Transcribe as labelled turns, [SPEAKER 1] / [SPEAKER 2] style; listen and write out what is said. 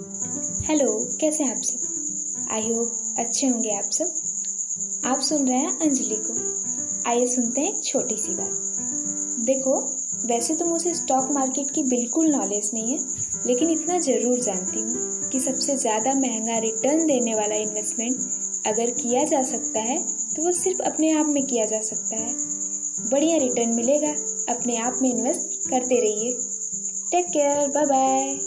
[SPEAKER 1] Hello, कैसे हैं आप सब? आई होप अच्छे होंगे आप सब। आप सुन रहे हैं अंजलि को। आइए सुनते हैं एक छोटी सी बात। देखो, वैसे तो मुझे स्टॉक मार्केट की बिल्कुल नॉलेज नहीं है, लेकिन इतना ज़रूर जानती हूँ कि सबसे ज़्यादा महँगा रिटर्न देने वाला इन्वेस्टमेंट अगर किया जा सकता है तो वो सिर्फ़ अपने आप में किया जा सकता है। बढ़िया रिटर्न मिलेगा, अपने आप में इन्वेस्ट करते रहिए। Take care bye bye